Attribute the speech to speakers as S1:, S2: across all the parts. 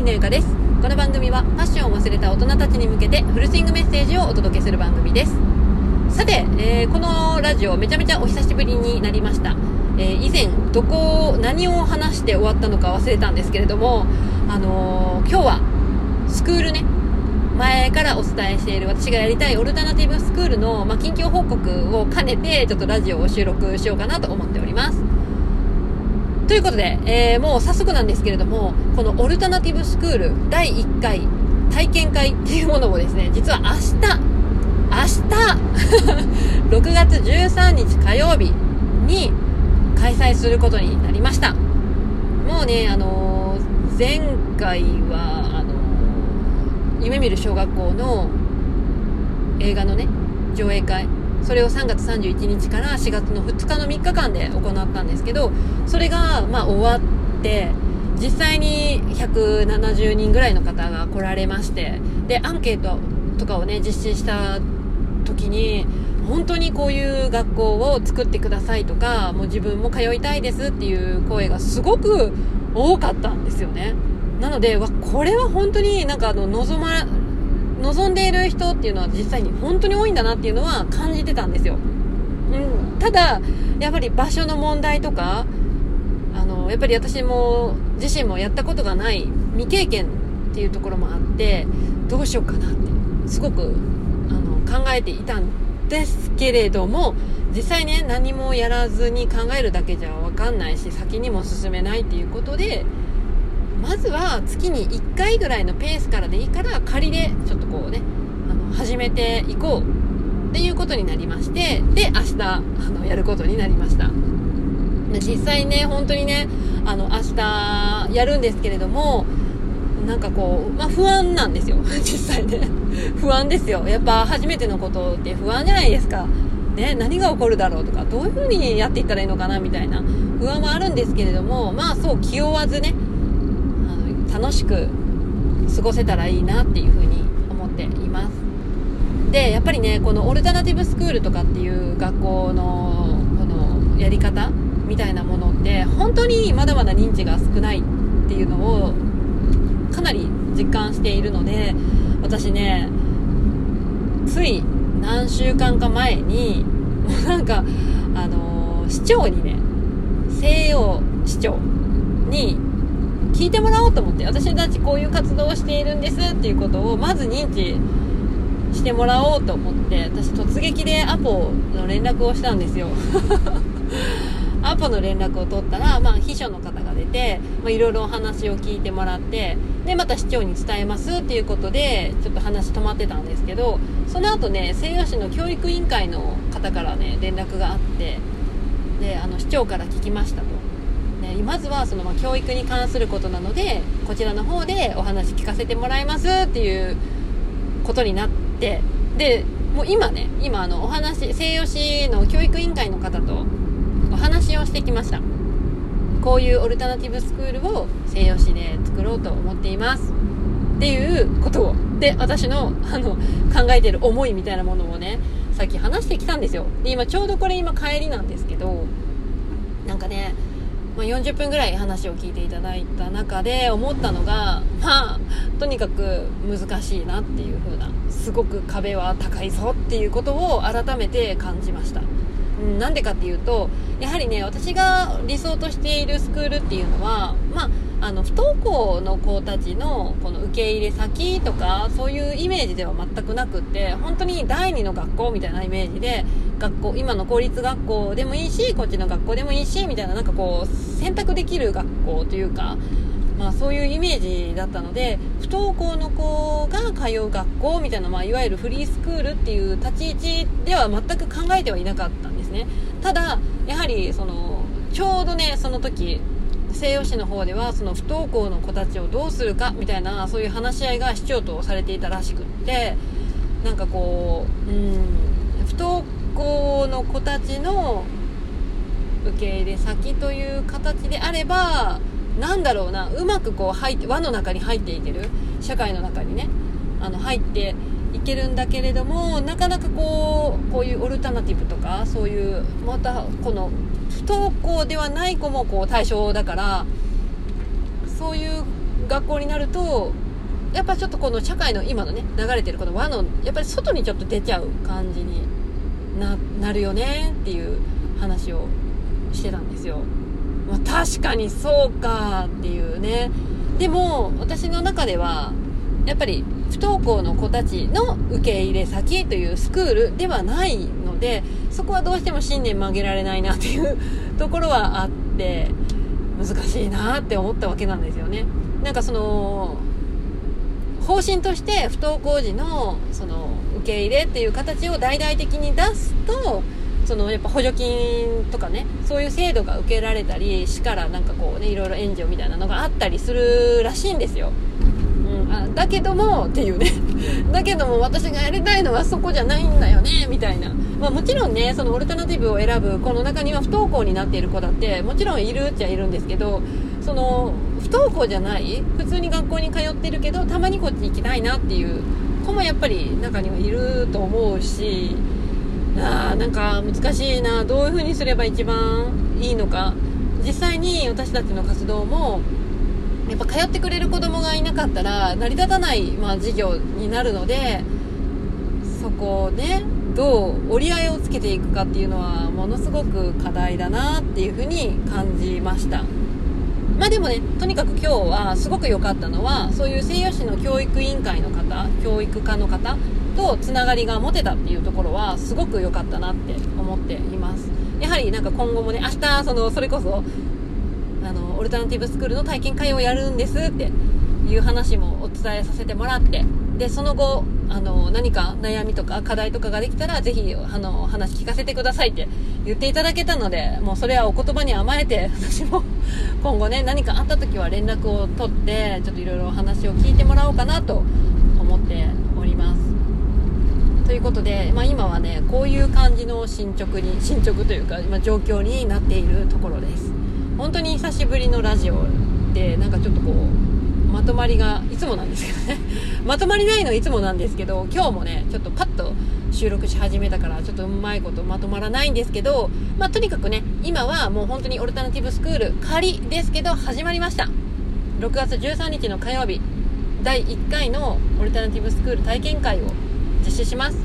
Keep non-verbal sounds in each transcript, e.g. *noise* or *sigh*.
S1: 森のゆかです。この番組はファッションを忘れた大人たちに向けてフルスイングメッセージをお届けする番組です。さて、えー、このラジオめちゃめちゃお久しぶりになりました、えー、以前どこ何を話して終わったのか忘れたんですけれどもあのー、今日はスクールね。前からお伝えしている私がやりたいオルタナティブスクールの、まあ、近況報告を兼ねてちょっとラジオを収録しようかなと思っております。ということで、えー、もう早速なんですけれどもこのオルタナティブスクール第1回体験会っていうものをですね実は明日明日 *laughs* 6月13日火曜日に開催することになりました。もうねあのー、前回はあの夢見る小学校の映画のね上映会それを3月31日から4月の2日の3日間で行ったんですけどそれがま終わって実際に170人ぐらいの方が来られましてでアンケートとかをね実施した時に本当にこういう学校を作ってくださいとかもう自分も通いたいですっていう声がすごく多かったんですよね。なのでわこれは本当になんかあの望ま望んでいる人っていうのは実際に本当に多いんだなっていうのは感じてたんですよ、うん、ただやっぱり場所の問題とかあのやっぱり私も自身もやったことがない未経験っていうところもあってどうしようかなってすごくあの考えていたんですけれども実際ね何もやらずに考えるだけじゃ分かんないし先にも進めないっていうことでまずは月に1回ぐらいのペースからでいいから仮でちょっとこうねあの始めていこうっていうことになりましてで明日あのやることになりました。実際ね本当にねあの明日やるんですけれどもなんかこう、まあ、不安なんですよ。*laughs* 実際ね。不安ですよ。やっぱ初めてのことって不安じゃないですか。ね、何が起こるだろうとかどういう風にやっていったらいいのかなみたいな不安はあるんですけれどもまあそう気負わずね楽しく過ごせたらいいなっていうふうに思っています。でやっぱりねこのオルタナティブスクールとかっていう学校のこのやり方みたいなものって本当にまだまだ認知が少ないっていうのをかなり実感しているので私ねつい何週間か前にもうなんかあの、市長にね西洋市長に聞いてもらおうと思って私たちこういう活動をしているんですっていうことをまず認知してもらおうと思って私突撃でアポの連絡をしたんですよ。*laughs* アポの連絡を取ったら、まあ、秘書の方が出て、ま、いろいろお話を聞いてもらってでまた市長に伝えますっていうことでちょっと話止まってたんですけどその後ね西予市の教育委員会の方からね連絡があってであの市長から聞きましたと。ね、まずはそのま教育に関することなのでこちらの方でお話聞かせてもらいますっていうことになってでもう今ね今あのお話西予市の教育委員会の方とお話をしてきました。こういうオルタナティブスクールを西予市で作ろうと思っています。っていうことを。で私のあの考えてる思いみたいなものをねさっき話してきたんですよ。で今ちょうどこれ今帰りなんですけどなんかねまあ、40分ぐらい話を聞いていただいた中で思ったのがまあとにかく難しいなっていう風なすごく壁は高いぞっていうことを改めて感じました。なんでかっていうとやはりね私が理想としているスクールっていうのはまああの不登校の子たちのこの受け入れ先とかそういうイメージでは全くなくって本当に第二の学校みたいなイメージで学校今の公立学校でもいいしこっちの学校でもいいしみたいななんかこう選択できる学校というかまあ、そういうイメージだったので不登校の子が通う学校みたいな、まあ、いわゆるフリースクールっていう立ち位置では全く考えてはいなかったんですね。ただやはりそのちょうどねその時西予市の方ではその不登校の子たちをどうするかみたいなそういう話し合いが市長とされていたらしくってなんかこううん不登校の子たちの受け入れ先という形であればなんだろうなうまくこう入って輪の中に入っていける社会の中にねあの入っていけるんだけれどもなかなかこうこういうオルタナティブとかそういうまたこの不登校ではない子もこう対象だからそういう学校になるとやっぱちょっとこの社会の今のね流れてるこの輪のやっぱり外にちょっと出ちゃう感じにななるよねっていう話をしてたんですよ、まあ、確かにそうかっていうね。でも私の中ではやっぱり不登校の子たちの受け入れ先というスクールではないでそこはどうしても信念曲げられないなっていうところはあって難しいなって思ったわけなんですよね。なんかその方針として不登校時のその受け入れっていう形を大々的に出すとそのやっぱ補助金とかねそういう制度が受けられたり市からなんかこうねいろいろ援助みたいなのがあったりするらしいんですよ、うん、あだけどもっていうね。*laughs* だけども私がやりたいのはそこじゃないんだよねみたいな、まあ、もちろんねそのオルタナティブを選ぶこの中には不登校になっている子だってもちろんいるっちゃいるんですけどその不登校じゃない普通に学校に通ってるけどたまにこっち行きたいなっていう子もやっぱり中にはいると思うしあなんか難しいなどういう風にすれば一番いいのか。実際に私たちの活動もやっぱ通ってくれる子供がいなかったら成り立たない、まあ、事業になるのでそこをねどう折り合いをつけていくかっていうのはものすごく課題だなっていうふうに感じました。まあでもねとにかく今日はすごく良かったのはそういう西予市の教育委員会の方教育課の方とつながりが持てたっていうところはすごく良かったなって思っています。やはりなんか今後もね明日そのそれこそあのオルタナティブスクールの体験会をやるんですっていう話もお伝えさせてもらってでその後あの何か悩みとか課題とかができたらぜひあの話聞かせてくださいって言っていただけたのでもうそれはお言葉に甘えて私も今後ね何かあった時は連絡を取ってちょっといろいろお話を聞いてもらおうかなと思っております。ということで、まあ、今はねこういう感じの進捗に進捗というか、まあ、状況になっているところです。本当に久しぶりのラジオでなんかちょっとこうまとまりがいつもなんですけどね *laughs* まとまりないのいつもなんですけど今日もねちょっとパッと収録し始めたからちょっとうまいことまとまらないんですけど、まあ、とにかくね今はもう本当にオルタナティブスクール仮ですけど始まりました6月13日の火曜日第1回のオルタナティブスクール体験会を実施します。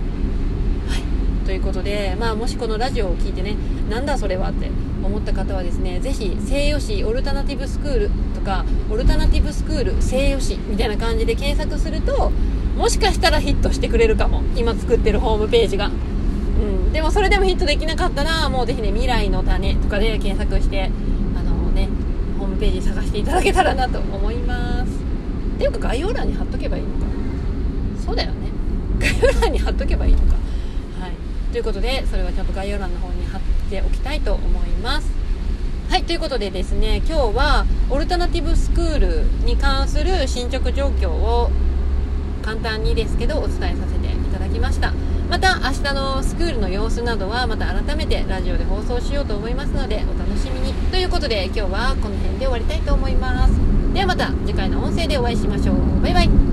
S1: はい。ということで、まあ、もしこのラジオを聞いてね、なんだそれはって思った方はですね、ぜひ、西予市オルタナティブスクールとか、オルタナティブスクール西予市みたいな感じで検索すると、もしかしたらヒットしてくれるかも。今作ってるホームページが。うん。でもそれでもヒットできなかったら、もうぜひね、未来の種とかで検索して、あのね、ホームページ探していただけたらなと思います。っていうか概要欄に貼っとけばいいのか。そうだよね。概要欄に貼っとけばいいのか。はい。ということで、それはちゃんと概要欄の方に貼ってっておきたいと思います。はい、ということでですね、今日はオルタナティブスクールに関する進捗状況を簡単にですけどお伝えさせていただきました。また明日のスクールの様子などはまた改めてラジオで放送しようと思いますのでお楽しみに。ということで今日はこの辺で終わりたいと思います。ではまた次回の音声でお会いしましょう。バイバイ。